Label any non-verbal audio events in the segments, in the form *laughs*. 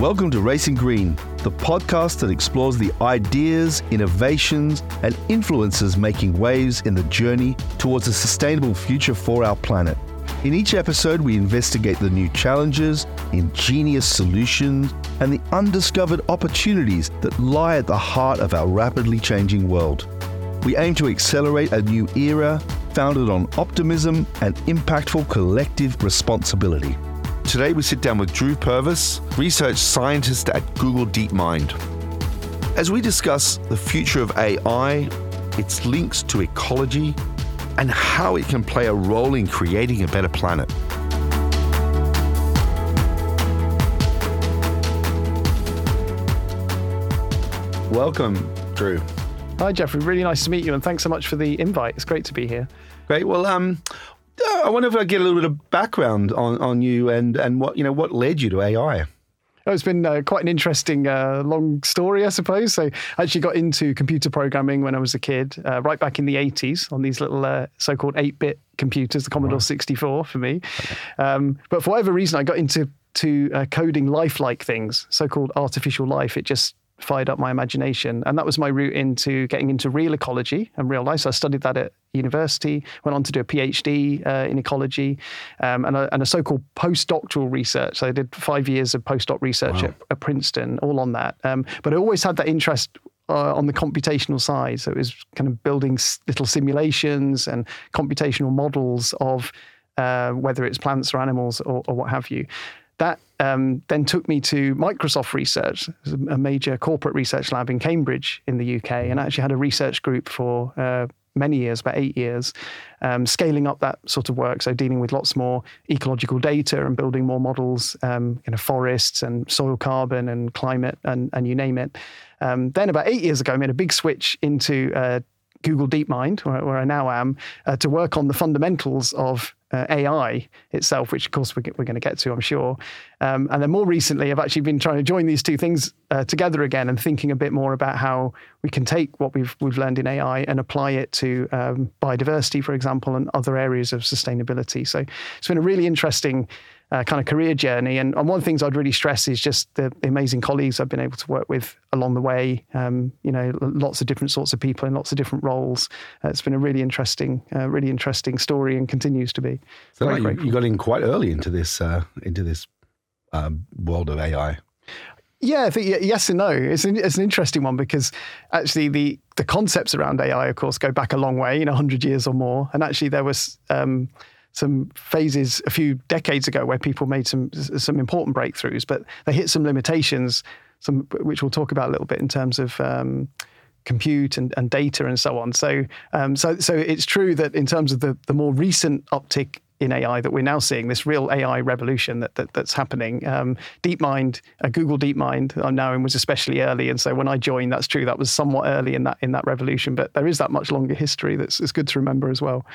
Welcome to Racing Green, the podcast that explores the ideas, innovations, and influences making waves in the journey towards a sustainable future for our planet. In each episode, we investigate the new challenges, ingenious solutions, and the undiscovered opportunities that lie at the heart of our rapidly changing world. We aim to accelerate a new era founded on optimism and impactful collective responsibility. Today, we sit down with Drew Purves, research scientist at Google DeepMind. As we discuss the future of AI, its links to ecology, and how it can play a role in creating a better planet. Welcome, Drew. Hi, Jeffrey. Really nice to meet you, and thanks so much for the invite. It's great to be here. Great. Well, um, I wonder if I get a little bit of background on, on you and, and what you know what led you to AI. Oh, it's been uh, quite an interesting uh, long story, I suppose. So, I actually got into computer programming when I was a kid, uh, right back in the 80s, on these little uh, so called 8 bit computers, the Commodore 64 for me. Okay. Um, but for whatever reason, I got into to uh, coding lifelike things, so called artificial life. It just fired up my imagination. And that was my route into getting into real ecology and real life. So I studied that at university, went on to do a PhD uh, in ecology um, and, a, and, a, so-called postdoctoral research. So I did five years of postdoc research wow. at, at, Princeton, all on that. Um, but I always had that interest uh, on the computational side. So it was kind of building little simulations and computational models of uh, whether it's plants or animals or, or what have you. That um, then took me to Microsoft Research, a major corporate research lab in Cambridge in the UK, and I actually had a research group for uh, many years, about eight years, um, scaling up that sort of work. So dealing with lots more ecological data and building more models, um, you know, forests and soil carbon and climate and, and you name it. Um, then about eight years ago, I made a big switch into uh, Google DeepMind, where, where I now am, uh, to work on the fundamentals of uh, AI itself, which of course we're, we're going to get to, I'm sure. Um, and then more recently, I've actually been trying to join these two things uh, together again and thinking a bit more about how we can take what we've we've learned in AI and apply it to um, biodiversity, for example, and other areas of sustainability. So it's been a really interesting uh, kind of career journey. And, and, one of the things I'd really stress is just the, amazing colleagues I've been able to work with along the way. Um, you know, lots of different sorts of people in lots of different roles. Uh, it's been a really interesting, uh, really interesting story, and continues to be. So like you, you, got in quite early into this uh, into this um, world of AI. Yeah, I think yes and no. It's an, it's an interesting one because actually the the concepts around AI, of course, go back a long way, you know, hundred years or more. And actually, there was um, some phases a few decades ago where people made some some important breakthroughs, but they hit some limitations, some which we'll talk about a little bit in terms of. Um, compute and, and data and so on. So, um, so, so it's true that in terms of the, the more recent uptick in AI that we're now seeing this real AI revolution that, that that's happening. Um, DeepMind, uh, Google DeepMind, I'm now in was especially early, and so when I joined, that's true. That was somewhat early in that in that revolution, but there is that much longer history that's it's good to remember as well.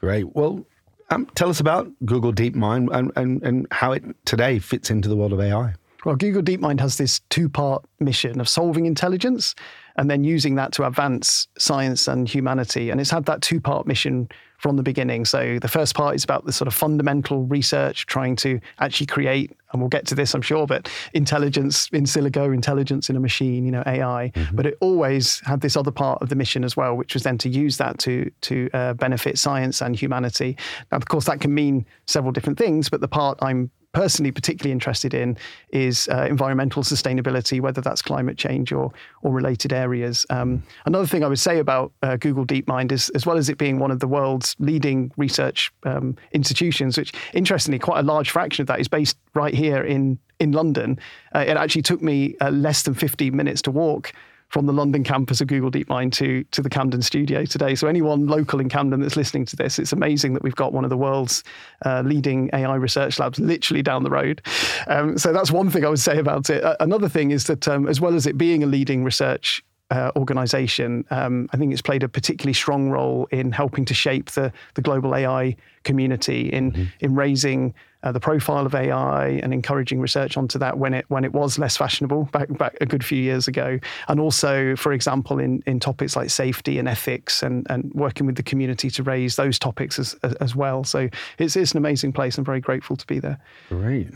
Great. Well, um, tell us about Google DeepMind and, and, and how it today fits into the world of AI. Well, Google DeepMind has this two part mission of solving intelligence and then using that to advance science and humanity. And it's had that two part mission from the beginning. So the first part is about the sort of fundamental research, trying to actually create, and we'll get to this, I'm sure, but intelligence in silico, intelligence in a machine, you know, AI. Mm-hmm. But it always had this other part of the mission as well, which was then to use that to to uh, benefit science and humanity. Now, of course, that can mean several different things, but the part I'm personally particularly interested in is uh, environmental sustainability, whether that's climate change or or related areas. Um, another thing I would say about uh, Google DeepMind is, as well as it being one of the world's leading research um, institutions, which interestingly quite a large fraction of that is based right here in in London. Uh, it actually took me uh, less than 15 minutes to walk from the London campus of Google DeepMind to, to the Camden studio today. So, anyone local in Camden that's listening to this, it's amazing that we've got one of the world's uh, leading AI research labs literally down the road. Um, so, that's one thing I would say about it. Another thing is that, um, as well as it being a leading research uh, organization, um, I think it's played a particularly strong role in helping to shape the, the global AI community in, mm-hmm. in raising uh, the profile of AI and encouraging research onto that when it when it was less fashionable back back a good few years ago, and also, for example, in in topics like safety and ethics and and working with the community to raise those topics as as well. So it's it's an amazing place. I'm very grateful to be there. Great.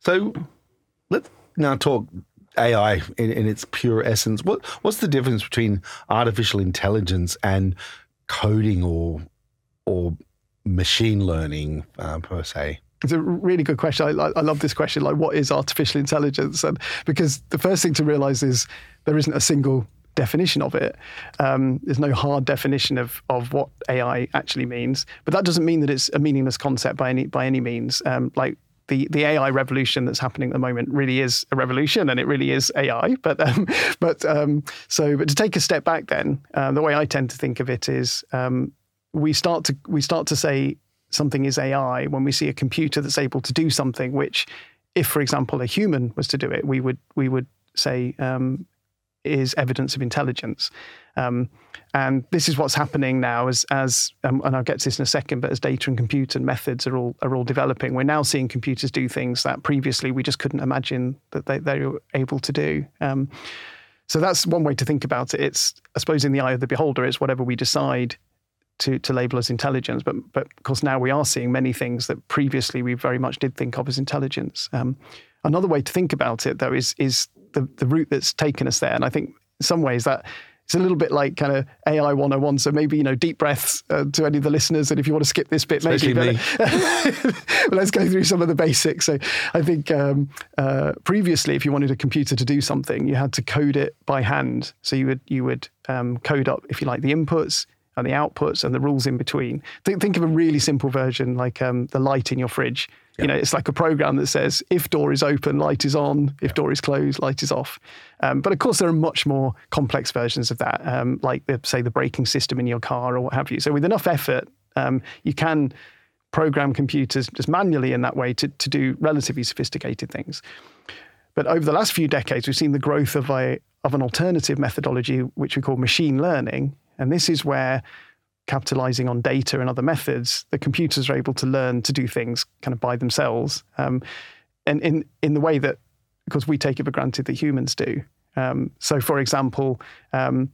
So let's now talk AI in, in its pure essence. What what's the difference between artificial intelligence and coding or or machine learning uh, per se? It's a really good question. I, I, love this question. Like, what is artificial intelligence? And because the first thing to realize is there isn't a single definition of it. Um, there's no hard definition of of what AI actually means. But that doesn't mean that it's a meaningless concept by any by any means. Um, like the, the AI revolution that's happening at the moment really is a revolution, and it really is AI. *laughs* But um, but um, so but to take a step back, then uh, the way I tend to think of it is um, we start to we start to say something is AI when we see a computer that's able to do something which, if for example a human was to do it, we would we would say um, is evidence of intelligence. Um, and this is what's happening now as, as um, and I'll get to this in a second, but as data and compute and methods are all, are all developing, we're now seeing computers do things that previously we just couldn't imagine that they, they were able to do. Um, so that's one way to think about it. It's, I suppose, in the eye of the beholder, it's whatever we decide to, to label as intelligence. But, but of course, now we are seeing many things that previously we very much did think of as intelligence. Um, another way to think about it, though, is, is the, the route that's taken us there. And I think in some ways that it's a little bit like kind of AI 101. So maybe, you know, deep breaths uh, to any of the listeners. And if you want to skip this bit, Especially maybe. Me. *laughs* but let's go through some of the basics. So I think um, uh, previously, if you wanted a computer to do something, you had to code it by hand. So you would, you would um, code up, if you like, the inputs and the outputs and the rules in between. Think, think of a really simple version like um, the light in your fridge. You know, it's like a program that says if door is open, light is on. If door is closed, light is off. Um, but of course, there are much more complex versions of that, um, like the, say the braking system in your car or what have you. So with enough effort, um, you can program computers just manually in that way to, to do relatively sophisticated things. But over the last few decades, we've seen the growth of a of an alternative methodology, which we call machine learning, and this is where capitalizing on data and other methods, the computers are able to learn to do things kind of by themselves. Um, and in, in the way that, because we take it for granted that humans do. Um, so, for example, um,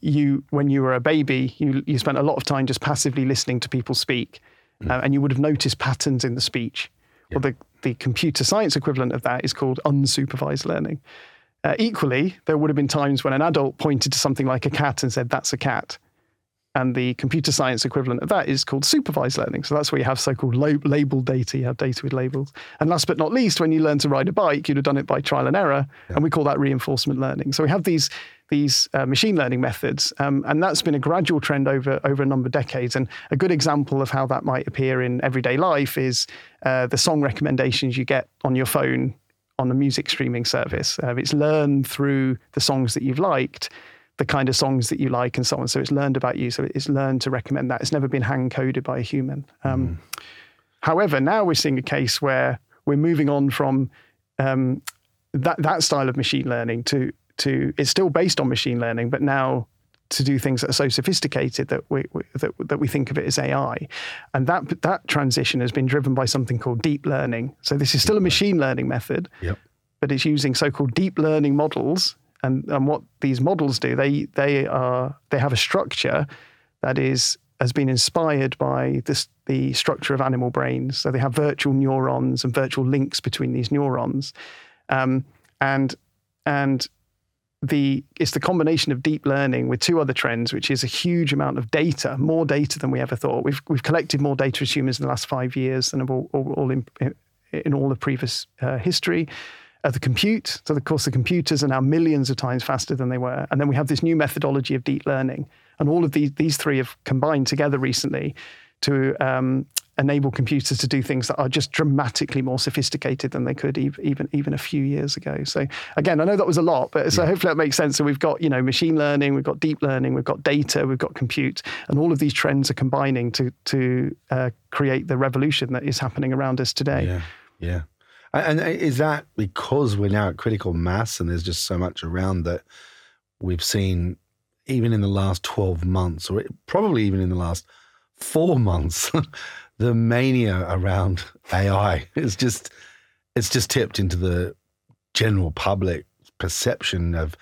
you when you were a baby, you, you spent a lot of time just passively listening to people speak, mm. uh, and you would have noticed patterns in the speech. Well, the, the computer science equivalent of that is called unsupervised learning. Uh, equally, there would have been times when an adult pointed to something like a cat and said, That's a cat. And the computer science equivalent of that is called supervised learning. So that's where you have so called labeled data, you have data with labels. And last but not least, when you learn to ride a bike, you'd have done it by trial and error. Yeah. And we call that reinforcement learning. So we have these, these uh, machine learning methods. Um, and that's been a gradual trend over, over a number of decades. And a good example of how that might appear in everyday life is uh, the song recommendations you get on your phone on the music streaming service. Uh, it's learned through the songs that you've liked the kind of songs that you like and so on. So it's learned about you. So it's learned to recommend that. It's never been hand coded by a human. Um, mm. However, now we're seeing a case where we're moving on from um, that that style of machine learning to to it's still based on machine learning, but now to do things that are so sophisticated that we, we, that, that we think of it as AI, and that that transition has been driven by something called deep learning. So this is still a machine learning method, yep. but it's using so-called deep learning models and and what these models do, they they are they have a structure that is has been inspired by this the structure of animal brains. So they have virtual neurons and virtual links between these neurons, um, and and the it's the combination of deep learning with two other trends, which is a huge amount of data, more data than we ever thought. We've we've collected more data as humans in the last five years than all, all, all in, in all the previous uh, history uh, the compute. So, of course, the computers are now millions of times faster than they were. And then we have this new methodology of deep learning. And all of these, these three have combined together recently to um, enable computers to do things that are just dramatically more sophisticated than they could even even a few years ago. So again, I know that was a lot, but so yeah. hopefully that makes sense. So we've got you know machine learning, we've got deep learning, we've got data, we've got compute, and all of these trends are combining to to uh, create the revolution that is happening around us today. Yeah, yeah. And is that because we're now at critical mass and there's just so much around that we've seen, even in the last 12 months, or probably even in the last four months, *laughs* the mania around AI is just, it's just tipped into the general public perception of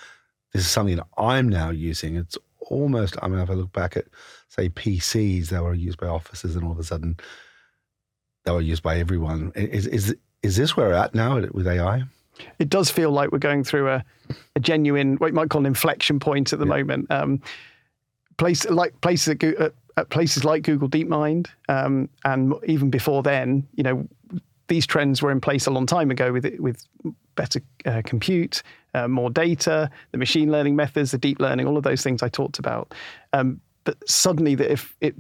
this is something that I'm now using. It's almost, I mean, if I look back at, say, PCs that were used by officers and all of a sudden they were used by everyone. Is, is, is this where we're at now with AI? It does feel like we're going through a, a genuine, what you might call an inflection point at the yeah. moment. Um, place like places at, at, places like Google DeepMind, um, and even before then, you know, these trends were in place a long time ago with with better uh, compute, uh, more data, the machine learning methods, the deep learning, all of those things I talked about. Um, but suddenly, that if it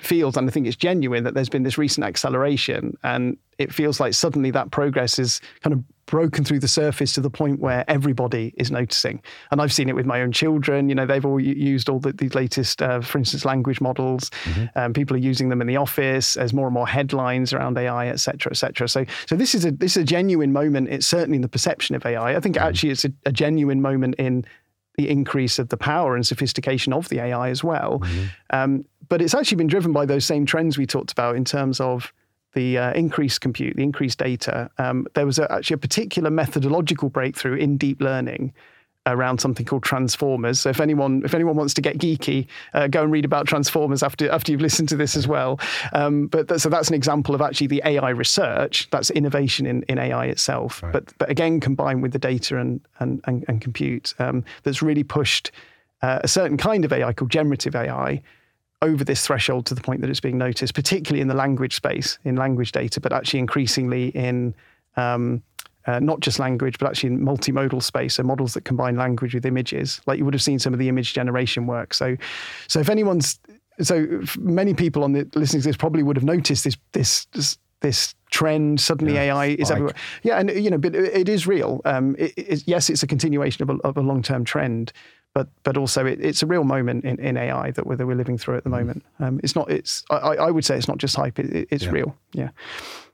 feels, and I think it's genuine, that there's been this recent acceleration, and it feels like suddenly that progress is kind of broken through the surface to the point where everybody is noticing. And I've seen it with my own children. You know, they've all used all the, the latest, uh, for instance, language models. Mm-hmm. Um, people are using them in the office. There's more and more headlines around AI, et cetera, et cetera. So, so this is a this is a genuine moment. It's certainly in the perception of AI. I think mm-hmm. actually it's a, a genuine moment in the increase of the power and sophistication of the AI as well. Mm-hmm. Um, but it's actually been driven by those same trends we talked about in terms of the uh, increased compute, the increased data. Um, there was a, actually a particular methodological breakthrough in deep learning around something called transformers. So if anyone if anyone wants to get geeky, uh, go and read about transformers after after you've listened to this as well. Um, but so that's an example of actually the AI research. That's innovation in, in AI itself. Right. But but again combined with the data and and and, and compute um, that's really pushed uh, a certain kind of AI called generative AI over this threshold to the point that it's being noticed, particularly in the language space, in language data, but actually increasingly in um, uh, not just language, but actually in multimodal space, so models that combine language with images, like you would have seen some of the image generation work. So, so if anyone's, so many people on the listening to this probably would have noticed this this this, this trend. Suddenly, yeah, AI is everywhere. Yeah, and you know, but it is real. Um, it, it, yes, it's a continuation of a, of a long term trend but but also it, it's a real moment in, in AI that we're, that we're living through at the mm. moment. Um, it's not. It's I, I, would say it's not just hype. It, it's yeah. real. Yeah.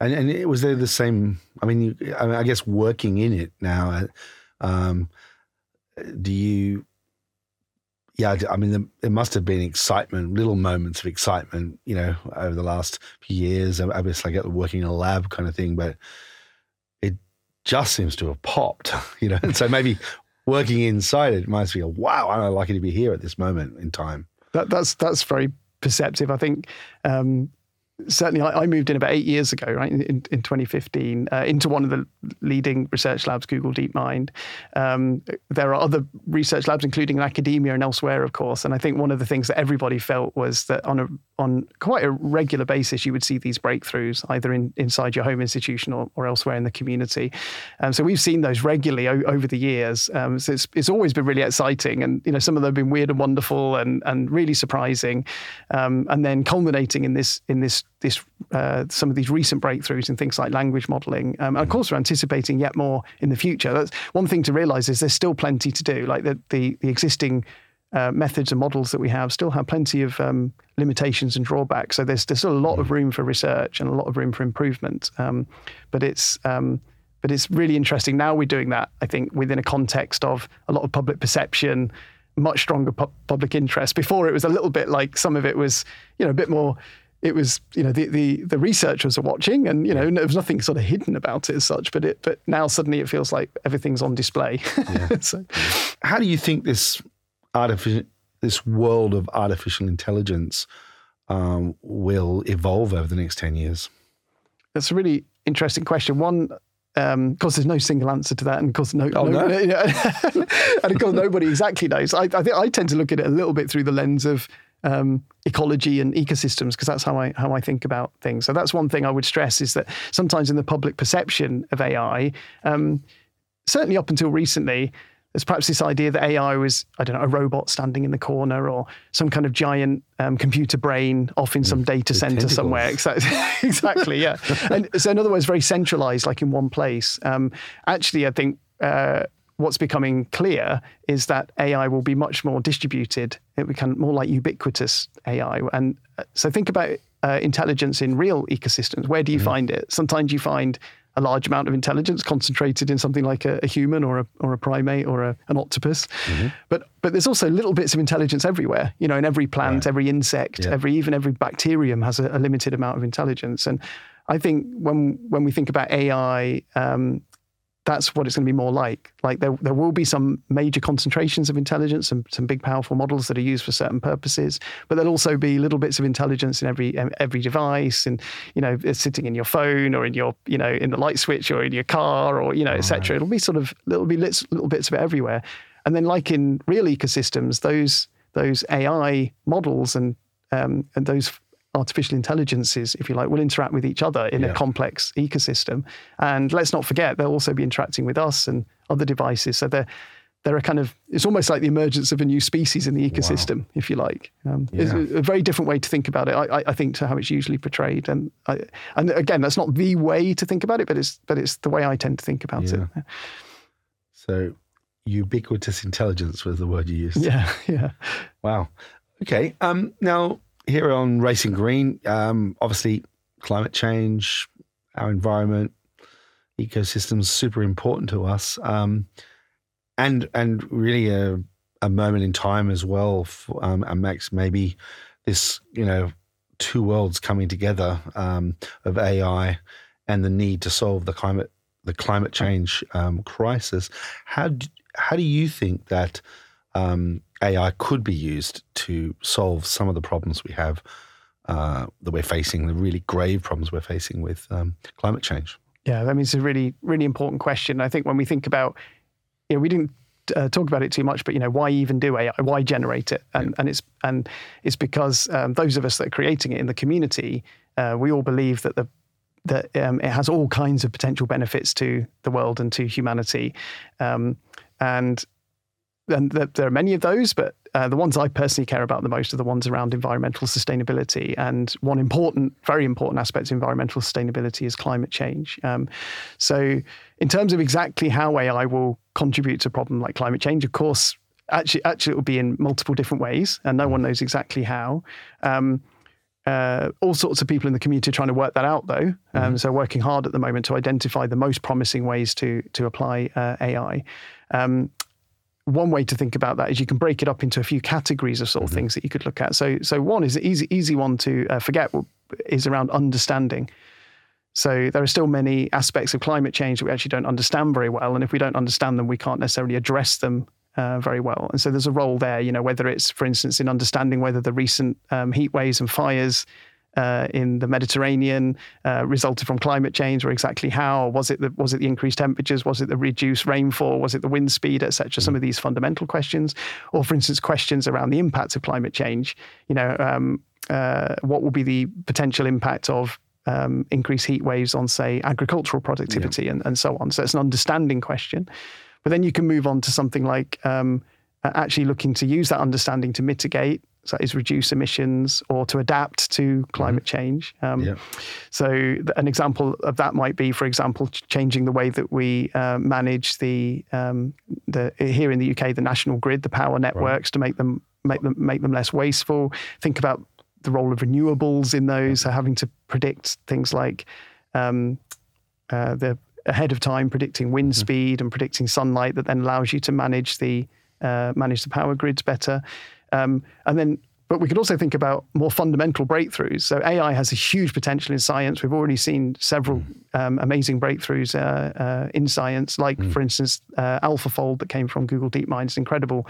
And and it was there the same. I mean, you, I, mean I guess working in it now. Um, do you? Yeah, I mean, there must have been excitement, little moments of excitement, you know, over the last few years. Obviously, I get working in a lab kind of thing, but it just seems to have popped, *laughs* you know. And so maybe working inside it must feel, wow, I'm lucky to be here at this moment in time. That, that's that's very perceptive. I think um, certainly I, I, moved in about eight years ago, right, in, in 2015, uh, into one of the leading research labs, Google DeepMind. Um, there are other research labs, including in academia and elsewhere, of course. And I think one of the things that everybody felt was that on a on quite a regular basis, you would see these breakthroughs either in, inside your home institution or, or elsewhere in the community. Um, so we've seen those regularly o- over the years. Um, so it's, it's always been really exciting, and you know some of them have been weird and wonderful and and really surprising, um, and then culminating in this in this this uh, some of these recent breakthroughs in things like language modeling. Um, and of course, we're anticipating yet more in the future. That's one thing to realize is there's still plenty to do. Like the the, the existing uh, methods and models that we have still have plenty of um, limitations and drawbacks. So there's there's still a lot of room for research and a lot of room for improvement. Um, but it's um, but it's really interesting. Now we're doing that. I think within a context of a lot of public perception, much stronger pu- public interest. Before it was a little bit like some of it was you know a bit more it was you know the, the the researchers are watching and you know there was nothing sort of hidden about it as such but it but now suddenly it feels like everything's on display yeah. *laughs* so how do you think this artificial this world of artificial intelligence um, will evolve over the next 10 years that's a really interesting question one um, of course, there's no single answer to that, and of course, no, oh, no, no? *laughs* and of course, nobody exactly knows. I, I, think I tend to look at it a little bit through the lens of um, ecology and ecosystems because that's how I how I think about things. So that's one thing I would stress is that sometimes in the public perception of AI, um, certainly up until recently, there's perhaps this idea that AI was I don't know a robot standing in the corner or some kind of giant um, computer brain off in some mm, data center tentacles. somewhere. Exactly, *laughs* exactly, yeah. and so in other words, very centralized, like in one place. Um, actually, I think. Uh, what's becoming clear is that AI will be much more distributed. It will become more like ubiquitous AI. And uh, so think about uh, intelligence in real ecosystems. Where do you mm-hmm. find it? Sometimes you find a large amount of intelligence concentrated in something like a, a human or a, or a primate or a, an octopus. Mm-hmm. But but there's also little bits of intelligence everywhere. You know, in every plant, right. every insect, yeah. every even every bacterium has a, a, limited amount of intelligence. And I think when when we think about AI, um, that's what it's going to be more like. Like there, there will be some major concentrations of intelligence and some big powerful models that are used for certain purposes, but there'll also be little bits of intelligence in every every device, and you know, it's sitting in your phone or in your you know in the light switch or in your car or you know, etc. It'll be sort of little be little bits of it everywhere, and then like in real ecosystems, those those AI models and um, and those artificial intelligences, if you like, will interact with each other in yeah. a complex ecosystem. And let's not forget, they'll also be interacting with us and other devices. So they're they're a kind of it's almost like the emergence of a new species in the ecosystem, wow. if you like. Um, yeah. It's a, a, very different way to think about it, I, I, think, to how it's usually portrayed. And I, and again, that's not the way to think about it, but it's but it's the way I tend to think about yeah. it. So ubiquitous intelligence was the word you used. *laughs* Yeah, yeah. Wow. Okay. Um, now here on Racing Green, um, obviously climate change, our environment, ecosystems, super important to us, um, and and really a, a moment in time as well. For, um, and Max, maybe this you know two worlds coming together um, of AI and the need to solve the climate the climate change um, crisis. How do, how do you think that um, AI could be used to solve some of the problems we have uh, that we're facing, the really grave problems we're facing with um, climate change? Yeah, I mean, it's a really, really important question. I think when we think about, you know, we didn't uh, talk about it too much, but you know, why even do AI? Why generate it? And yeah. and it's and it's because um, those of us that are creating it in the community, uh, we all believe that the that um, it has all kinds of potential benefits to the world and to humanity, um, and and there are many of those, but uh, the ones I personally care about the most are the ones around environmental sustainability. And one important, very important aspect of environmental sustainability is climate change. Um, so, in terms of exactly how AI will contribute to a problem like climate change, of course, actually, actually, it will be in multiple different ways, and no one knows exactly how. Um, uh, all sorts of people in the community are trying to work that out, though. Um, mm-hmm. So, working hard at the moment to identify the most promising ways to to apply uh, AI. Um, one way to think about that is you can break it up into a few categories of sort of mm-hmm. things that you could look at. So, so one is easy, easy one to uh, forget is around understanding. So there are still many aspects of climate change that we actually don't understand very well, and if we don't understand them, we can't necessarily address them uh, very well. And so there's a role there, you know, whether it's, for instance, in understanding whether the recent um, heat waves and fires uh, in the Mediterranean uh, resulted from climate change, or exactly how? Was it the, was it the increased temperatures? Was it the reduced rainfall? Was it the wind speed, etc.? Mm. Some of these fundamental questions, or for instance, questions around the impacts of climate change. You know, um, uh, what will be the potential impact of um, increased heat waves on, say, agricultural productivity yeah. and, and so on? So it's an understanding question. But then you can move on to something like um, actually looking to use that understanding to mitigate so is reduce emissions or to adapt to climate mm-hmm. change. Um, yeah. So an example of that might be, for example, changing the way that we uh, manage the um, the here in the UK the national grid, the power networks right. to make them make them make them less wasteful. Think about the role of renewables in those, so having to predict things like um, uh, the ahead of time predicting wind mm-hmm. speed and predicting sunlight that then allows you to manage the uh, manage the power grids better. Um, and then, but we could also think about more fundamental breakthroughs. So AI has a huge potential in science. We've already seen several um, amazing breakthroughs uh, uh, in science, like, mm. for instance, uh, AlphaFold that came from Google DeepMind. It's incredible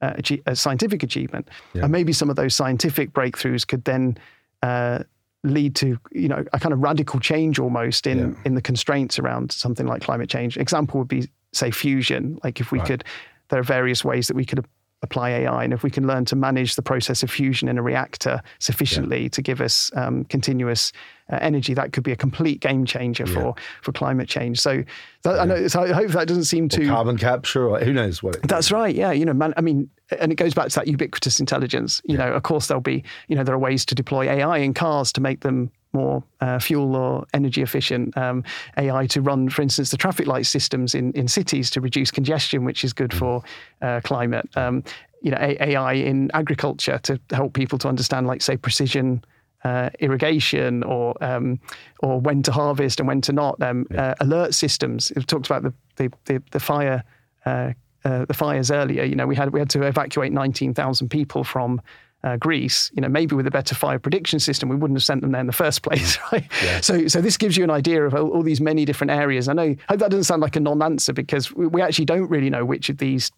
uh, scientific achievement. Yeah. And maybe some of those scientific breakthroughs could then uh, lead to you know a kind of radical change almost in yeah. in the constraints around something like climate change. Example would be say fusion. Like if we right. could, there are various ways that we could apply AI. And if we can learn to manage the process of fusion in a reactor sufficiently yeah. to give us um, continuous uh, energy, that could be a complete game changer yeah. for for climate change. So, that, yeah. I, know, so I hope that doesn't seem too carbon capture or who knows what. that's right. Yeah, you know, man. I mean, and it goes back to that ubiquitous intelligence. You know, of course, there'll be you know there are ways to deploy AI in cars to make them more uh, fuel or energy efficient um, AI to run, for instance, the traffic light systems in, in cities to reduce congestion, which is good mm. for uh, climate. Um, you know, AI in agriculture to help people to understand, like say, precision uh, irrigation or um, or when to harvest and when to not. Um, yeah. uh, alert systems. We've talked about the the, the, the fire uh, uh the fires earlier. You know, we had we had to evacuate nineteen thousand people from uh, Greece, you know, maybe with a better fire prediction system, we wouldn't have sent them there in the first *laughs* place, right? Yeah. So, so this gives you an idea of all, all, these many different areas. I know, I hope that doesn't sound like a non-answer because we, we actually don't really know which of these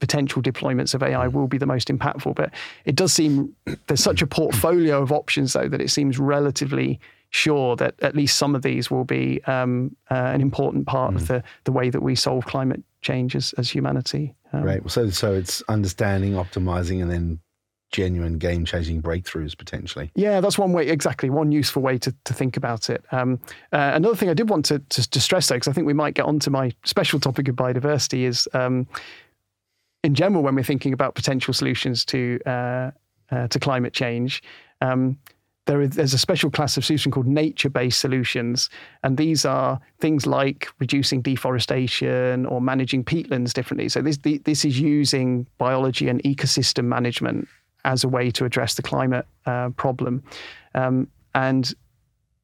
potential deployments of AI will be the most impactful. But it does seem there's such a portfolio of options, though, that it seems relatively sure that at least some of these will be um, uh, an important part mm. of the, the way that we solve climate change as, as humanity. Um, right. So, so it's understanding, optimizing, and then genuine game changing breakthroughs potentially. Yeah, that's one way, exactly, one useful way to, to think about it. Um, uh, another thing I did want to, to, to stress, though, because I think we might get onto my special topic of biodiversity, is um, in general, when we're thinking about potential solutions to, uh, uh, to climate change, um, there is, there's a special class of solution called nature-based solutions, and these are things like reducing deforestation or managing peatlands differently. So this this is using biology and ecosystem management as a way to address the climate uh, problem. Um, and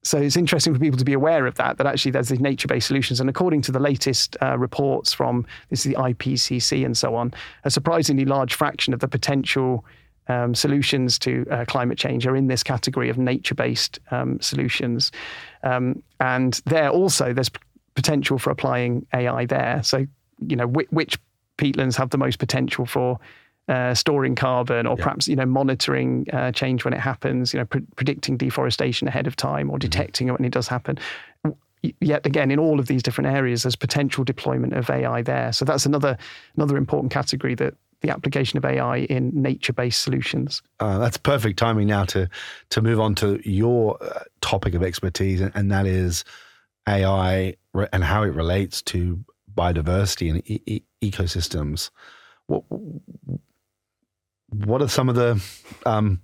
so it's interesting for people to be aware of that, that actually there's these nature-based solutions. And according to the latest uh, reports from this is the IPCC and so on, a surprisingly large fraction of the potential um, solutions to uh, climate change are in this category of nature-based um, solutions. Um, and there also there's potential for applying AI there. So, you know, which, which peatlands have the most potential for uh, storing carbon or yeah. perhaps you know monitoring uh, change when it happens you know pre- predicting deforestation ahead of time or mm-hmm. detecting mm-hmm. it when it does happen yet again in all of these different areas there's potential deployment of ai there so that's another another important category that the application of ai in nature-based solutions uh, that's perfect timing now to to move on to your uh, topic of expertise and, and, that is ai and how it relates to biodiversity and e- e- ecosystems what what are some of the um,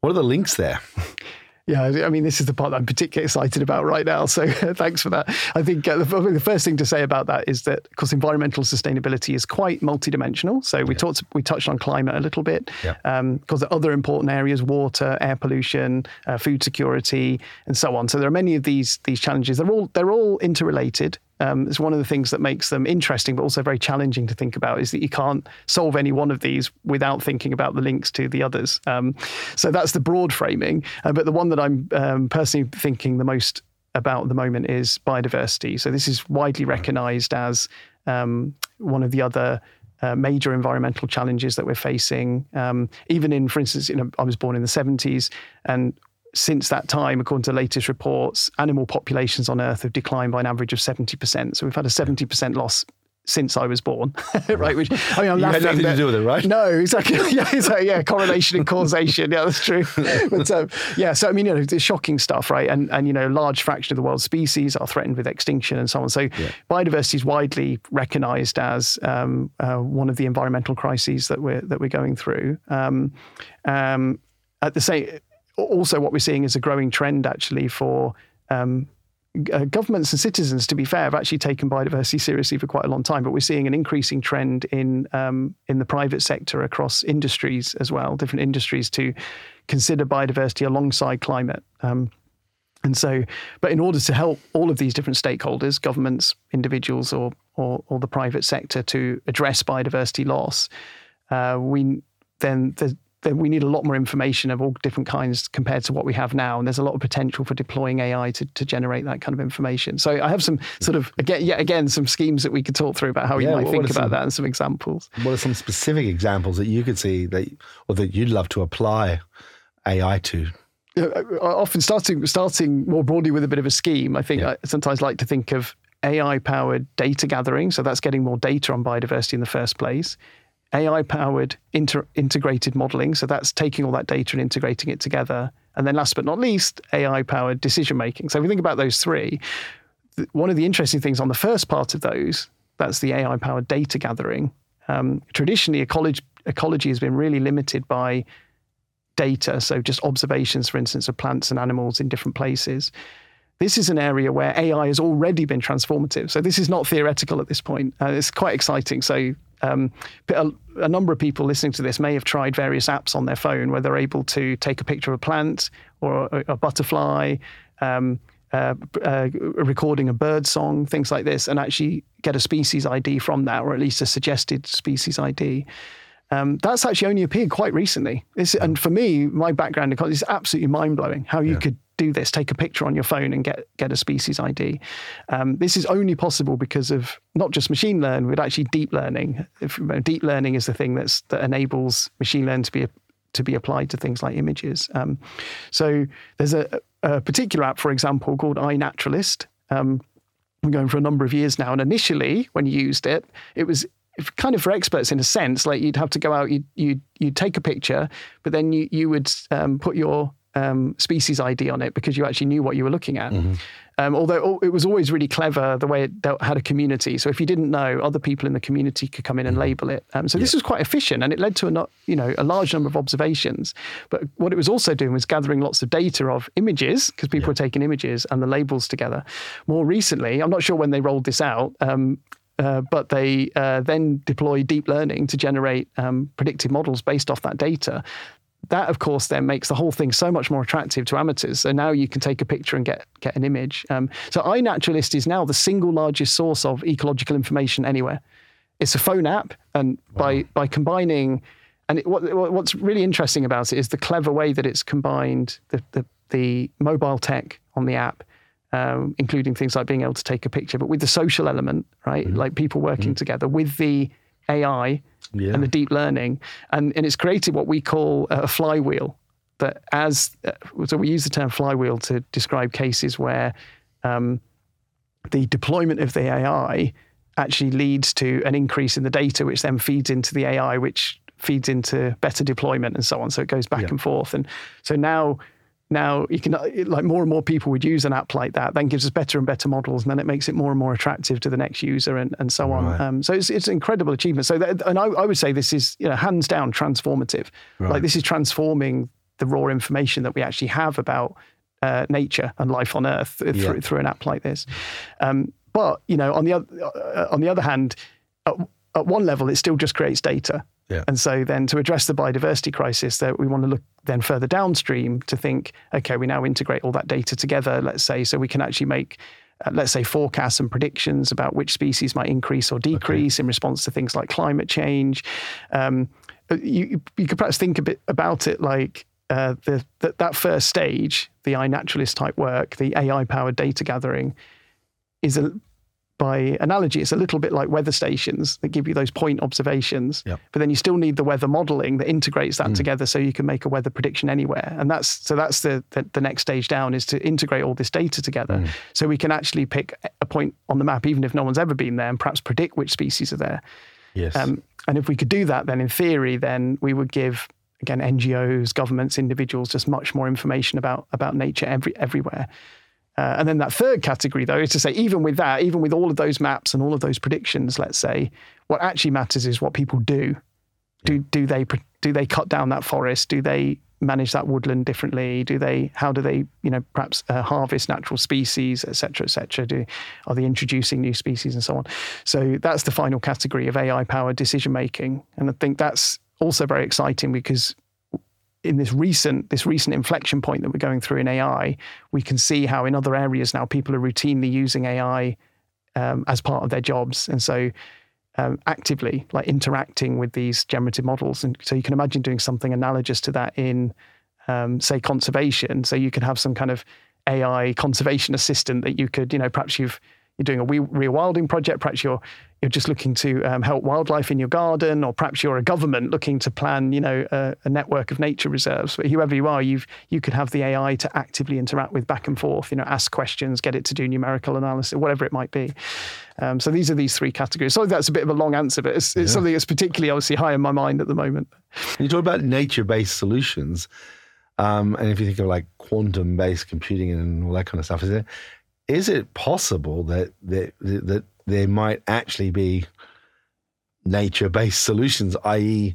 what are the links there? *laughs* Yeah, I mean, this is the part that I'm particularly excited about right now. So *laughs* thanks for that. I think uh, the, the, first thing to say about that is that, of course, environmental sustainability is quite multidimensional. So we yeah. talked, we touched on climate a little bit. Yeah. Um, because there are other important areas: water, air pollution, uh, food security, and so on. So there are many of these these challenges. They're all they're all interrelated. Um, it's one of the things that makes them interesting, but also very challenging to think about is that you can't solve any one of these without thinking about the links to the others. Um, so that's the broad framing. Uh, but the one that I'm um, personally thinking the most about at the moment is biodiversity. So this is widely recognized as um, one of the other uh, major environmental challenges that we're facing. Um, even in, for instance, you know, I was born in the 70s, and since that time, according to latest reports, animal populations on Earth have declined by an average of 70%. So we've had a 70% loss since I was born, *laughs* right? Which I mean, I'm you laughing. Had nothing but, to do with it, right? No, exactly. *laughs* yeah, exactly. yeah, correlation and causation. Yeah, that's true. *laughs* But um, yeah, so I mean, you know, it's shocking stuff, right? And and you know, a large fraction of the world's species are threatened with extinction and so on. So yeah. biodiversity is widely recognised as um, uh, one of the environmental crises that we're that we're going through. Um, um at the same also what we're seeing is a growing trend actually for um, uh, governments and citizens, to be fair, have actually taken biodiversity seriously for quite a long time. But we're seeing an increasing trend in um, in the private sector across industries as well, different industries to consider biodiversity alongside climate. Um, and so, but in order to help all of these different stakeholders, governments, individuals, or or, or the private sector to address biodiversity loss, uh, we then the we need a lot more information of all different kinds compared to what we have now. And there's a lot of potential for deploying AI to, to generate that kind of information. So I have some sort of, again, yet again, some schemes that we could talk through about how yeah, you might think about some, that and some examples. What are some specific examples that you could see that, or that you'd love to apply AI to? Often starting starting more broadly with a bit of a scheme. I think yeah. I sometimes like to think of AI powered data gathering. So that's getting more data on biodiversity in the first place. AI powered inter- integrated modeling. So that's taking all that data and integrating it together. And then last but not least, AI powered decision making. So if we think about those three, th- one of the interesting things on the first part of those, that's the AI powered data gathering. Um, traditionally, ecology, ecology has been really limited by data. So just observations, for instance, of plants and animals in different places. This is an area where AI has already been transformative. So this is not theoretical at this point. Uh, it's quite exciting. So um, a, a, number of people listening to this may have tried various apps on their phone where they're able to take a picture of a plant or a, a butterfly, um, uh, uh, recording a bird song, things like this, and actually get a species ID from that, or at least a suggested species ID. Um, that's actually only appeared quite recently. It's, and for me, my background in ecology is absolutely mind blowing how you could do this, take a picture on your phone and get get a species ID. Um, this is only possible because of not just machine learning, but actually deep learning. If, deep learning is the thing that's that enables machine learning to be to be applied to things like images. Um, so there's a, a, particular app, for example, called iNaturalist. Um, I'm going for a number of years now, and initially when you used it, it was kind of for experts in a sense. Like you'd have to go out, you'd you'd, you'd take a picture, but then you you would um, put your um, species ID on it because you actually knew what you were looking at. Mm-hmm. Um, although it was always really clever the way it had a community. So if you didn't know, other people in the community could come in and mm-hmm. label it. Um, so yeah. this was quite efficient, and it led to a not, you know a large number of observations. But what it was also doing was gathering lots of data of images because people yeah. were taking images and the labels together. More recently, I'm not sure when they rolled this out. Um, uh, but they uh, then deploy deep learning to generate um, predictive models based off that data that of course then makes the whole thing so much more attractive to amateurs. So now you can take a picture and get get an image. Um, so iNaturalist is now the single largest source of ecological information anywhere. It's a phone app, and wow. by by combining, and it, what, what's really interesting about it is the clever way that it's combined the the, the mobile tech on the app. Um, including things like being able to take a picture, but with the social element, right? Mm-hmm. Like people working mm-hmm. together with the AI yeah. and the deep learning. And, and it's created what we call a flywheel. That as uh, so, we use the term flywheel to describe cases where um, the deployment of the AI actually leads to an increase in the data, which then feeds into the AI, which feeds into better deployment and so on. So it goes back yeah. and forth. And so now now you can like more and more people would use an app like that then gives us better and better models and then it makes it more and more attractive to the next user and, and so on right. um, so it's, it's an incredible achievement so that, and I, I, would say this is you know hands down transformative right. like this is transforming the raw information that we actually have about uh, nature and life on earth yeah. through, through an app like this um, but you know on the other uh, on the other hand at, at one level it still just creates data yeah. And so then to address the biodiversity crisis, that we want to look then further downstream to think, okay, we now integrate all that data together, let's say, so we can actually make uh, let's say forecasts and predictions about which species might increase or decrease okay. in response to things like climate change. Um, uh, you, you could perhaps think a bit about it like uh, the, the, that first stage, the iNaturalist type work, the AI powered data gathering, is a by analogy, it's a little bit like weather stations that give you those point observations. Yep. But then you still need the weather modeling that integrates that mm. together so you can make a weather prediction anywhere. And that's so that's the, the, the next stage down is to integrate all this data together mm. so we can actually pick a point on the map, even if no one's ever been there, and perhaps predict which species are there. Yes. Um, and if we could do that, then in theory, then we would give again NGOs, governments, individuals just much more information about about nature every everywhere. Uh, and then that third category, though, is to say, even with that, even with all of those maps and all of those predictions, let's say, what actually matters is what people do. Do do they do they cut down that forest? Do they manage that woodland differently? Do they how do they you know perhaps uh, harvest natural species, etc., etc. Do are they introducing new species and so on? So that's the final category of AI powered decision making, and I think that's also very exciting because in this recent this recent inflection point that we're going through in AI, we can see how in other areas now people are routinely using AI um, as part of their jobs, and so um, actively like interacting with these generative models. And so you can imagine doing something analogous to that in, um, say, conservation. So you could have some kind of AI conservation assistant that you could, you know, perhaps you've you're doing a rewilding project, perhaps you're you're just looking to um, help wildlife in your garden, or perhaps you're a government looking to plan, you know, a, a, network of nature reserves. But whoever you are, you've you could have the AI to actively interact with back and forth. You know, ask questions, get it to do numerical analysis, whatever it might be. Um, so these are these three categories. So that's a bit of a long answer, but it's, it's yeah. something that's particularly obviously high in my mind at the moment. you talk about nature-based solutions, um, and if you think of like quantum-based computing and all that kind of stuff, is it is it possible that that that there might actually be nature-based solutions, i.e.,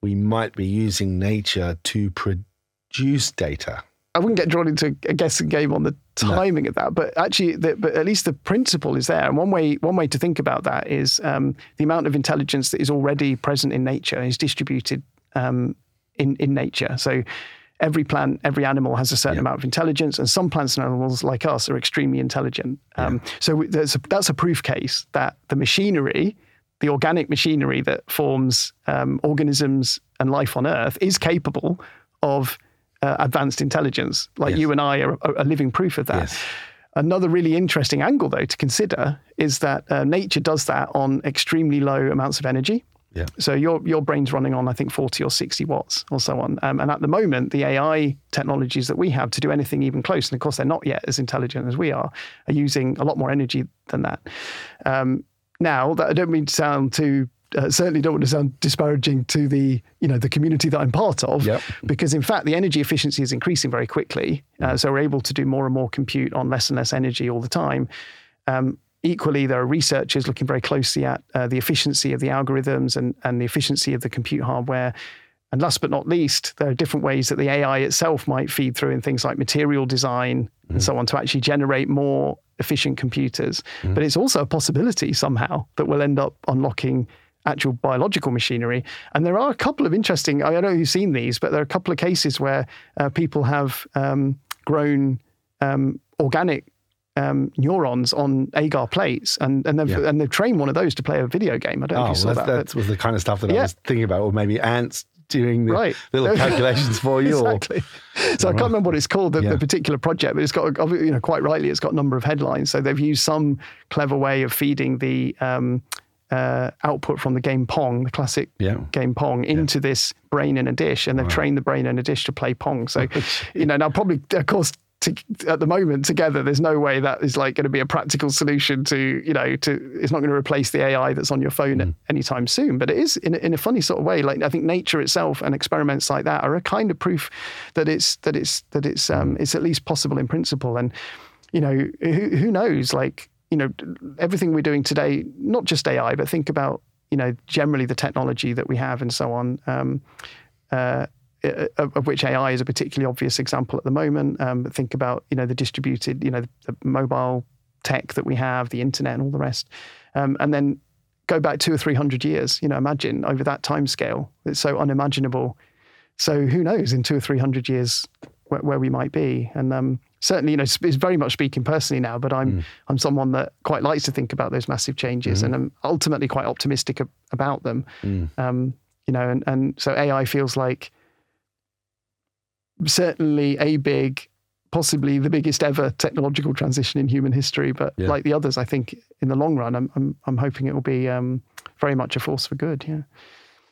we might be using nature to produce data? I wouldn't get drawn into a guessing game on the timing no. of that, but actually, the, but at least the principle is there. And one way, one way to think about that is um, the amount of intelligence that is already present in nature is distributed um, in in nature. So every plant, every animal has a certain amount of intelligence, and some plants and animals like us are extremely intelligent. Um, So that's a, that's a proof case that the machinery the organic machinery that forms um, organisms and life on Earth is capable of uh, advanced intelligence. Like Yes. you and I are, a living proof of that. Yes. Another really interesting angle, though, to consider is that uh, nature does that on extremely low amounts of energy. Yeah. So your your brain's running on I think 40 or 60 watts or so on. Um, and at the moment, the AI technologies that we have to do anything even close, and of course they're not yet as intelligent as we are, are using a lot more energy than that. Um, now, that I don't mean to sound too. Uh, certainly don't want to sound disparaging to the you know the community that I'm part of, Yep. because in fact the energy efficiency is increasing very quickly. Uh, so we're able to do more and more compute on less and less energy all the time. Um, equally, there are researchers looking very closely at uh, the efficiency of the algorithms and, and the efficiency of the compute hardware. And last but not least, there are different ways that the AI itself might feed through in things like material design and so on to actually generate more efficient computers. But it's also a possibility somehow that we'll end up unlocking actual biological machinery. And there are a couple of interesting, I don't know if you've seen these, but there are a couple of cases where uh, people have um, grown um, organic um, neurons on agar plates, and and they've, Yeah. and they've trained one of those to play a video game. I don't know Oh, if you saw that's, that. that was the kind of stuff that I was thinking about, or maybe ants doing the Right. little *laughs* calculations for you. Or, exactly. So I can't remember what it's called, the, Yeah. the particular project, but it's got, you know, quite rightly, it's got a number of headlines. So they've used some clever way of feeding the um, uh, output from the game Pong, the classic Yeah. game Pong, into this brain in a dish, and they've trained the brain in a dish to play Pong. So, *laughs* you know, now probably, of course. To, at the moment, together, there's no way that is like going to be a practical solution to, you know, to it's not going to replace the AI that's on your phone Mm. anytime soon. But it is in a, in a funny sort of way. Like I think nature itself and experiments like that are a kind of proof that it's that it's that it's Mm. um, it's at least possible in principle. And you know, who, who knows? Like you know, everything we're doing today, not just AI, but think about you know generally the technology that we have and so on. Um, uh, of of which AI is a particularly obvious example at the moment. Um, think about you know the distributed, you know, the, mobile tech that we have, the internet, and all the rest, um, and then go back two or three hundred years. You know, imagine over that time scale, it's so unimaginable. So who knows in two or three hundred years where, where we might be, and um, certainly, you know, it's very much speaking personally now. But I'm I'm someone that quite likes to think about those massive changes, and I'm ultimately quite optimistic ab- about them. Um, you know, and, and so AI feels like certainly a big, possibly the biggest ever technological transition in human history. But Yeah. like the others, I think in the long run, I'm I'm, I'm hoping it will be um, very much a force for good. Yeah.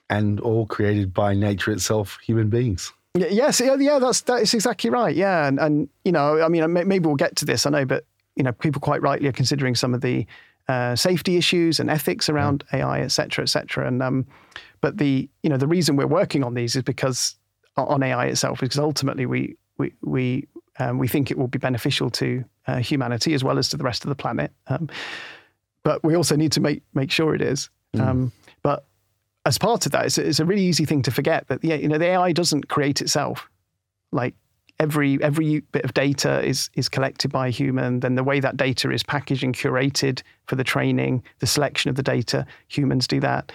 and all created by nature itself, human beings. Yes, yeah, yeah, that's that is exactly right. Yeah, and and you know, I mean, maybe we'll get to this. I know, but you know, people quite rightly are considering some of the uh, safety issues and ethics around AI, et cetera, et cetera. And um, but the you know the reason we're working on these is because on AI itself, because ultimately we we we um, we think it will be beneficial to uh, humanity as well as to the rest of the planet. Um, but we also need to make make sure it is. Um, but as part of that, it's, a- it's a really easy thing to forget that yeah, you know, the AI doesn't create itself. Like every every bit of data is is collected by a human. Then the way that data is packaged and curated for the training, the selection of the data, humans do that.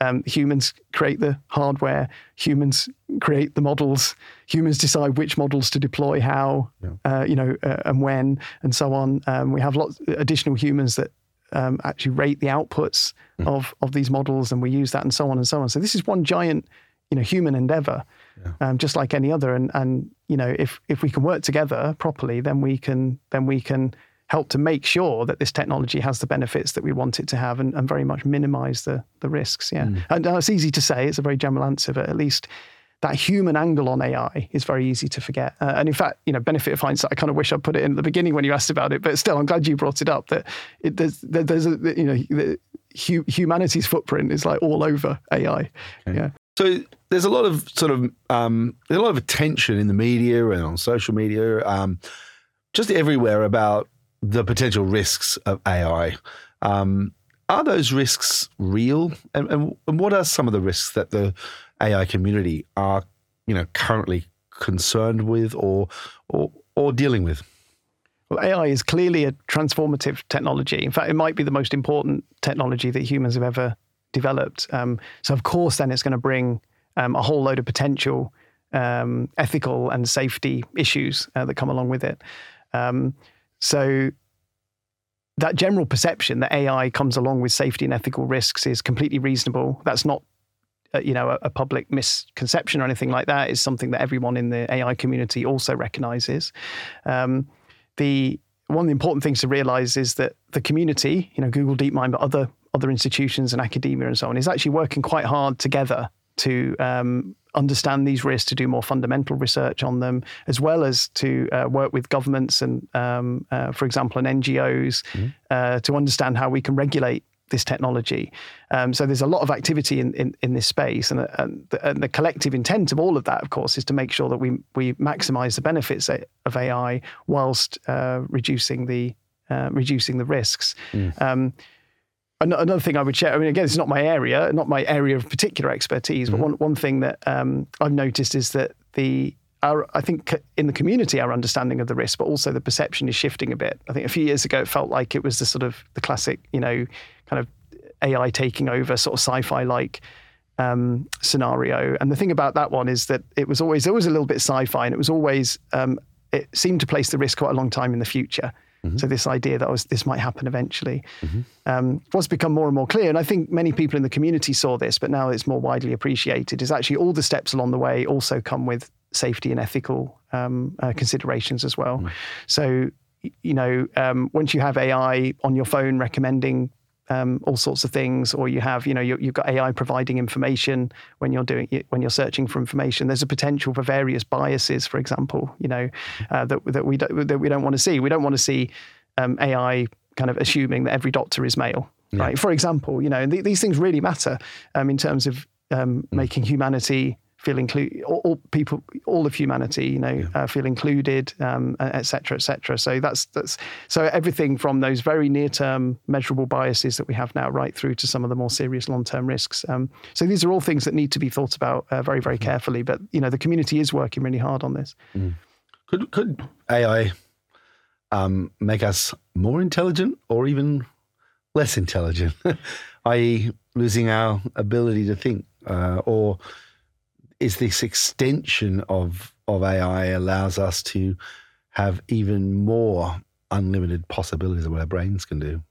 Um, humans create the hardware. Humans create the models. Humans decide which models to deploy, how, uh, you know, uh, and when, and so on. Um, we have lots additional humans that um, actually rate the outputs of of these models, and we use that, and so on and so on. So this is one giant, you know, human endeavor, um, just like any other. And and you know, if if we can work together properly, then we can then we can help to make sure that this technology has the benefits that we want it to have, and, and very much minimize the the risks. Yeah, and uh, it's easy to say; it's a very general answer, but at least. That human angle on AI is very easy to forget, uh, and in fact, you know, benefit of hindsight. I kind of wish I'd put it in at the beginning when you asked about it, but still, I'm glad you brought it up. That it, there's there- there's a you know the, hu- humanity's footprint is like all over AI. Yeah. So there's a lot of sort of um, there's a lot of attention in the media and on social media, um, just everywhere about the potential risks of AI. Um, are those risks real, and, and, and what are some of the risks that the AI community are, you know, currently concerned with or or or dealing with? Well, AI is clearly a transformative technology. In fact, it might be the most important technology that humans have ever developed. Um, so, of course, then it's going to bring um, a whole load of potential um, ethical and safety issues uh, that come along with it. So, that general perception that AI comes along with safety and ethical risks is completely reasonable. That's not uh, you know, a, a, public misconception or anything like that is something that everyone in the AI community also recognizes. Um, the one of the important things to realize is that the community, you know, Google DeepMind, but other other institutions and academia and so on, is actually working quite hard together to um, understand these risks, to do more fundamental research on them, as well as to uh, work with governments and, um, uh, for example, and NGOs mm-hmm. uh, to understand how we can regulate this technology. Um, so there's a lot of activity in, in, in this space, and, and, the, and, the, collective intent of all of that, of course, is to make sure that we we maximise the benefits of AI whilst uh, reducing the uh, reducing the risks. Mm. Um, another thing I would share. I mean, again, it's not my area, not my area of particular expertise, mm-hmm. but one one thing that um, I've noticed is that the our, I think in the community, our understanding of the risk, but also the perception is shifting a bit. I think a few years ago, it felt like it was the sort of the classic, you know, kind of AI taking over, sort of sci-fi like um, scenario. And the thing about that one is that it was always always a little bit sci-fi, and it was always um, it seemed to place the risk quite a long time in the future. Mm-hmm. So this idea that was, this might happen eventually mm-hmm. um, what's become more and more clear, and I think many people in the community saw this, but now it's more widely appreciated. Is actually all the steps along the way also come with safety and ethical um, uh, considerations as well. Mm. So, you know, um, once you have AI on your phone recommending um, all sorts of things, or you have, you know, you, have got AI providing information when you're doing when you're searching for information. There's a potential for various biases, for example, you know, uh, that that we don't, that we don't want to see. We don't want to see um, AI kind of assuming that every doctor is male, yeah. right? For example, you know, th- these things really matter um, in terms of um, mm. making humanity feel included, all, all, people, all of humanity, you know, yeah. uh, feel included, um, et cetera, et cetera. So that's that's so everything from those very near-term measurable biases that we have now, right through to some of the more serious long-term risks. Um, so these are all things that need to be thought about uh, very, very mm-hmm. carefully. But you know, the community is working really hard on this. Mm. Could could AI um, make us more intelligent or even less intelligent, *laughs* i.e., losing our ability to think, uh, or is this extension of of AI allows us to have even more unlimited possibilities of what our brains can do?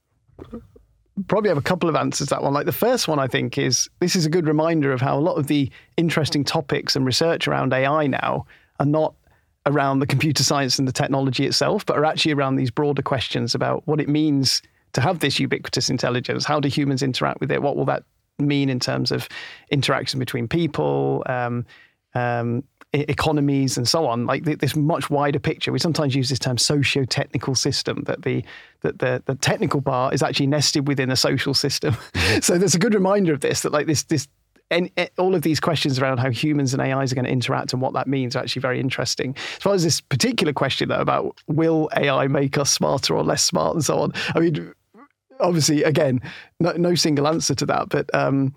Probably have a couple of answers to that one. Like the first one, I think, is this is a good reminder of how a lot of the interesting topics and research around AI now are not around the computer science and the technology itself, but are actually around these broader questions about what it means to have this ubiquitous intelligence. How do humans interact with it? What will that mean in terms of interaction between people, um, um, economies, and so on. Like this much wider picture. We sometimes use this term socio-technical system. That the that the, the technical part is actually nested within a social system. *laughs* So there's a good reminder of this. That like this this and all of these questions around how humans and AIs are going to interact and what that means are actually very interesting. As far as this particular question though about will AI make us smarter or less smart and so on, I mean, obviously, again, no, no single answer to that, but um,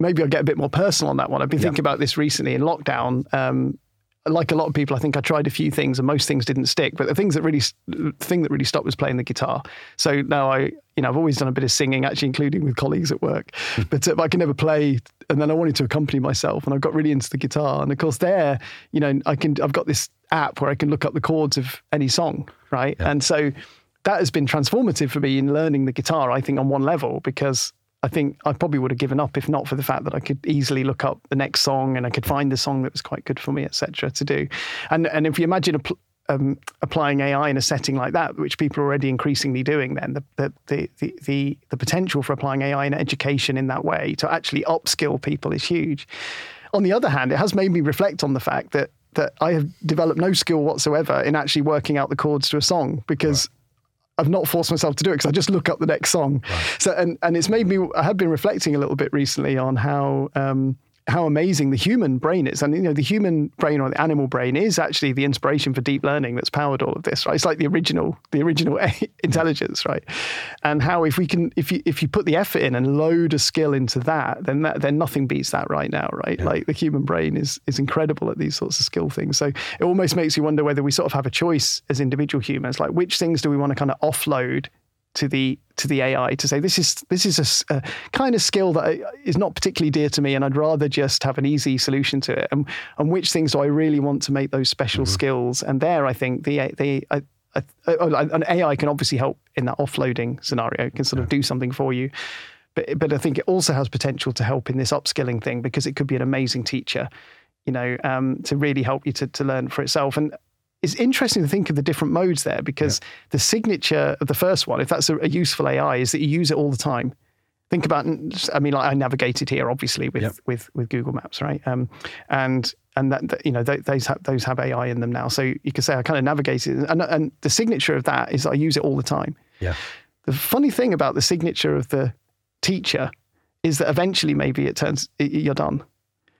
maybe I'll get a bit more personal on that one. I've been thinking about this recently in lockdown. Um, like a lot of people, I think I tried a few things and most things didn't stick. But the things that really, the thing that really stopped was playing the guitar. So now I, you know, I've always done a bit of singing, actually, including with colleagues at work. *laughs* But, uh, I can never play. And then I wanted to accompany myself, and I got really into the guitar. And of course, there, you know, I can, I've got this app where I can look up the chords of any song, right? Yeah. And so that has been transformative for me in learning the guitar, I think, on one level, because I think I probably would have given up if not for the fact that I could easily look up the next song and I could find the song that was quite good for me, etc. to do. And and if you imagine um, applying AI in a setting like that, which people are already increasingly doing, then the, the the, the the potential for applying AI in education in that way to actually upskill people is huge. On the other hand, it has made me reflect on the fact that that I have developed no skill whatsoever in actually working out the chords to a song because. Right I've not forced myself to do it because I just look up the next song. Right. So and and it's made me. I have been reflecting a little bit recently on how um, how amazing the human brain is. And you know, the human brain or the animal brain is actually the inspiration for deep learning that's powered all of this, right? It's like the original, the original *laughs* intelligence, right? And how if we can, if you if you put the effort in and load a skill into that, then that, then nothing beats that right now, right? Yeah. Like the human brain is is incredible at these sorts of skill things. So it almost makes you wonder whether we sort of have a choice as individual humans, like which things do we want to kind of offload to the to the AI to say this is this is a, a, kind of skill that is not particularly dear to me, and I'd rather just have an easy solution to it. And and which things do I really want to make those special mm-hmm. skills? And there, I think the the I, an AI can obviously help in that offloading scenario, it can sort of do something for you. But, but I think it also has potential to help in this upskilling thing because it could be an amazing teacher, you know, um, to really help you to, to learn for itself. And it's interesting to think of the different modes there because yeah. the signature of the first one, if that's a, a, useful AI, is that you use it all the time. Think about, I mean, like I navigated here obviously with with with Google Maps, right? Um, and and that, that, you know those have those have AI in them now, so you could say I kind of navigated, and and the signature of that is I use it all the time. Yeah. The funny thing about the signature of the teacher is that eventually maybe it turns you're done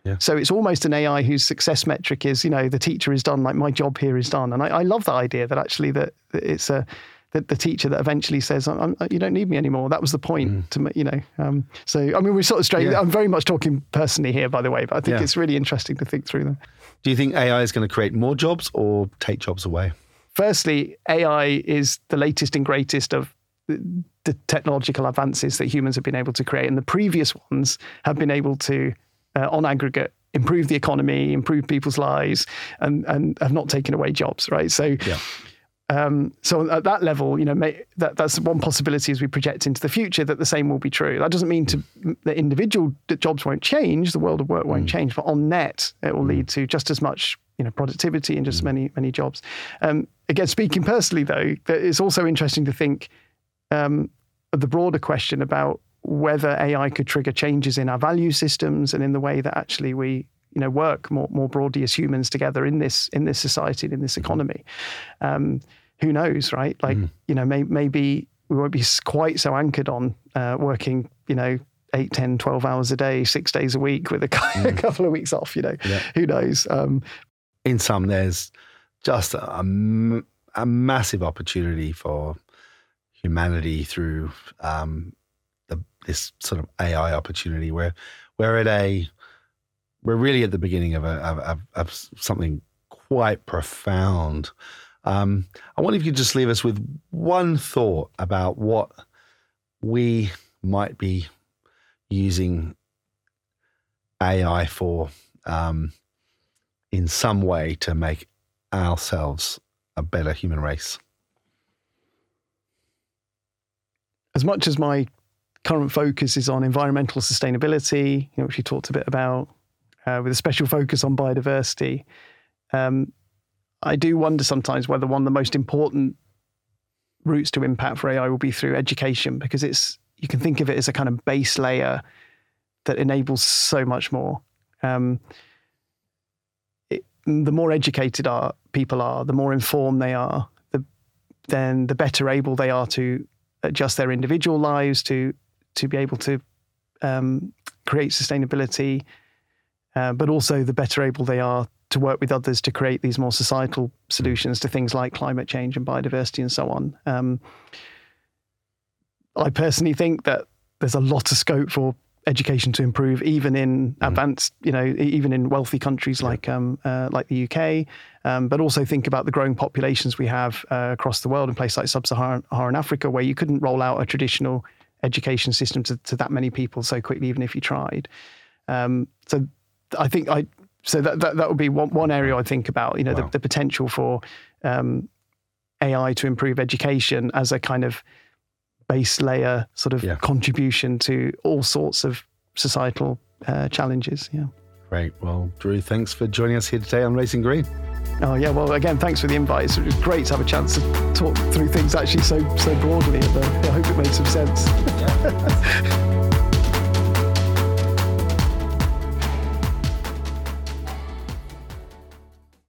yeah. So it's almost an AI whose success metric is, you know, the teacher is done, like my job here is done. And I, I love that idea that actually that, that it's a the, the, teacher that eventually says, I'm, I'm, "You don't need me anymore." That was the point mm. to you know. Um, so I mean, we're sort of straight. Yeah. I'm very much talking personally here, by the way, but I think yeah. it's really interesting to think through them. Do you think AI is going to create more jobs or take jobs away? Firstly, AI is the latest and greatest of the technological advances that humans have been able to create, and the previous ones have been able to uh, on aggregate improve the economy, improve people's lives, and and have not taken away jobs, right? So. Yeah. Um, so at that level, you know, may, that, that's one possibility as we project into the future that the same will be true. That doesn't mean to the individual that jobs won't change, the world of work won't mm. change, but on net, it will mm. lead to just as much, you know, productivity and just mm. many many jobs. Um, again, speaking personally, though, it's also interesting to think um, of the broader question about whether AI could trigger changes in our value systems and in the way that actually we you know work more more broadly as humans together in this in this society and in this economy. Um, who knows, right? Like mm. you know, may, maybe we won't be quite so anchored on uh, working, you know, 8, 10, 12 hours a day, six days a week with a, *laughs* mm. a couple of weeks off, you know, yeah. who knows? Um, in some, there's just a, a, a, massive opportunity for humanity through um, this sort of AI opportunity where we're at a we're really at the beginning of a of, of something quite profound. Um, I wonder if you could just leave us with one thought about what we might be using AI for um, in some way to make ourselves a better human race. As much as my current focus is on environmental sustainability, you know, which we talked a bit about, uh, with a special focus on biodiversity. Um, I do wonder sometimes whether one of the most important routes to impact for AI will be through education, because it's you can think of it as a kind of base layer that enables so much more. Um, the more educated our people are, the more informed they are, the, then the better able they are to adjust their individual lives to to be able to um, create sustainability, uh, but also the better able they are to work with others to create these more societal solutions to things like climate change and biodiversity and so on. Um, I personally think that there's a lot of scope for education to improve, even in mm. advanced, you know, even in wealthy countries like um, uh, like the UK. Um, but also think about the growing populations we have uh, across the world in places like sub-Saharan Africa, where you couldn't roll out a traditional education system to, to that many people so quickly, even if you tried. Um, so I think I so that, that that would be one one area I think about. You know, wow. the, the, potential for um, AI to improve education as a kind of base layer sort of yeah. contribution to all sorts of societal uh, challenges. Yeah. Great. Well, Drew, thanks for joining us here today on Racing Green. Oh yeah, well again, thanks for the invite. It was great to have a chance to talk through things actually so so broadly. I hope it made some sense. Yeah. *laughs*